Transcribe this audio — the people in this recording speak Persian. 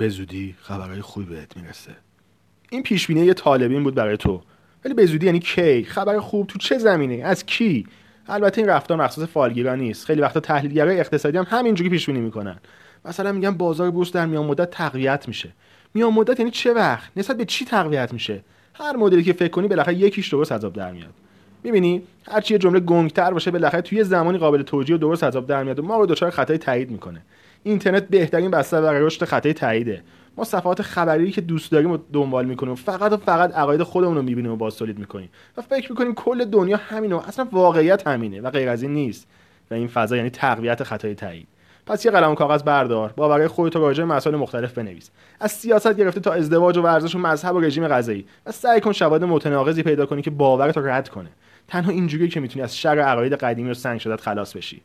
به زودی خبرهای خوبی بهت می‌رسه. این پیش بینی یه طالبین بود برای تو. ولی به زودی یعنی کی؟ خبر خوب تو چه زمینه؟ از کی؟ البته این رفتار مخصوص فالگیرا نیست. خیلی وقتا تحلیلگرای اقتصادی هم همینجوری پیش بینی می‌کنن. مثلا میگن بازار بورس در میان مدت تقویت میشه. میان مدت یعنی چه وقت؟ نسبت به چی تقویت میشه؟ هر مدلی که فکر کنی بالاخره یکیش درست حساب در میاد. می‌بینی؟ هر یه جمله گنگتر باشه بالاخره توی زمانی قابل توجیه و درست حساب در میاد و ما رو دچار خطای تایید می‌کنه. اینترنت بهترین بستر برای رشد خطای تاییده. ما صفحات خبری که دوست داریم و دنبال می‌کنیم. فقط و فقط عقاید خودمون رو می‌بینیم و باز تولید می‌کنیم. و فکر می‌کنیم کل دنیا همینه و اصلا واقعیت همینه و غیر از این نیست. و این فضا یعنی تقویت خطای تایید. پس یه قلم و کاغذ بردار. با برای خودت راجع مسائل مختلف بنویس. از سیاست گرفته تا ازدواج و ورزش و مذهب و رژیم غذایی. و سعی کن شواهد متناقضی پیدا کنی که باورت رو رد کنه. تنها اینجوری که می‌تونی از شر عقاید قدیمی و سنگ شدت خلاص بشی.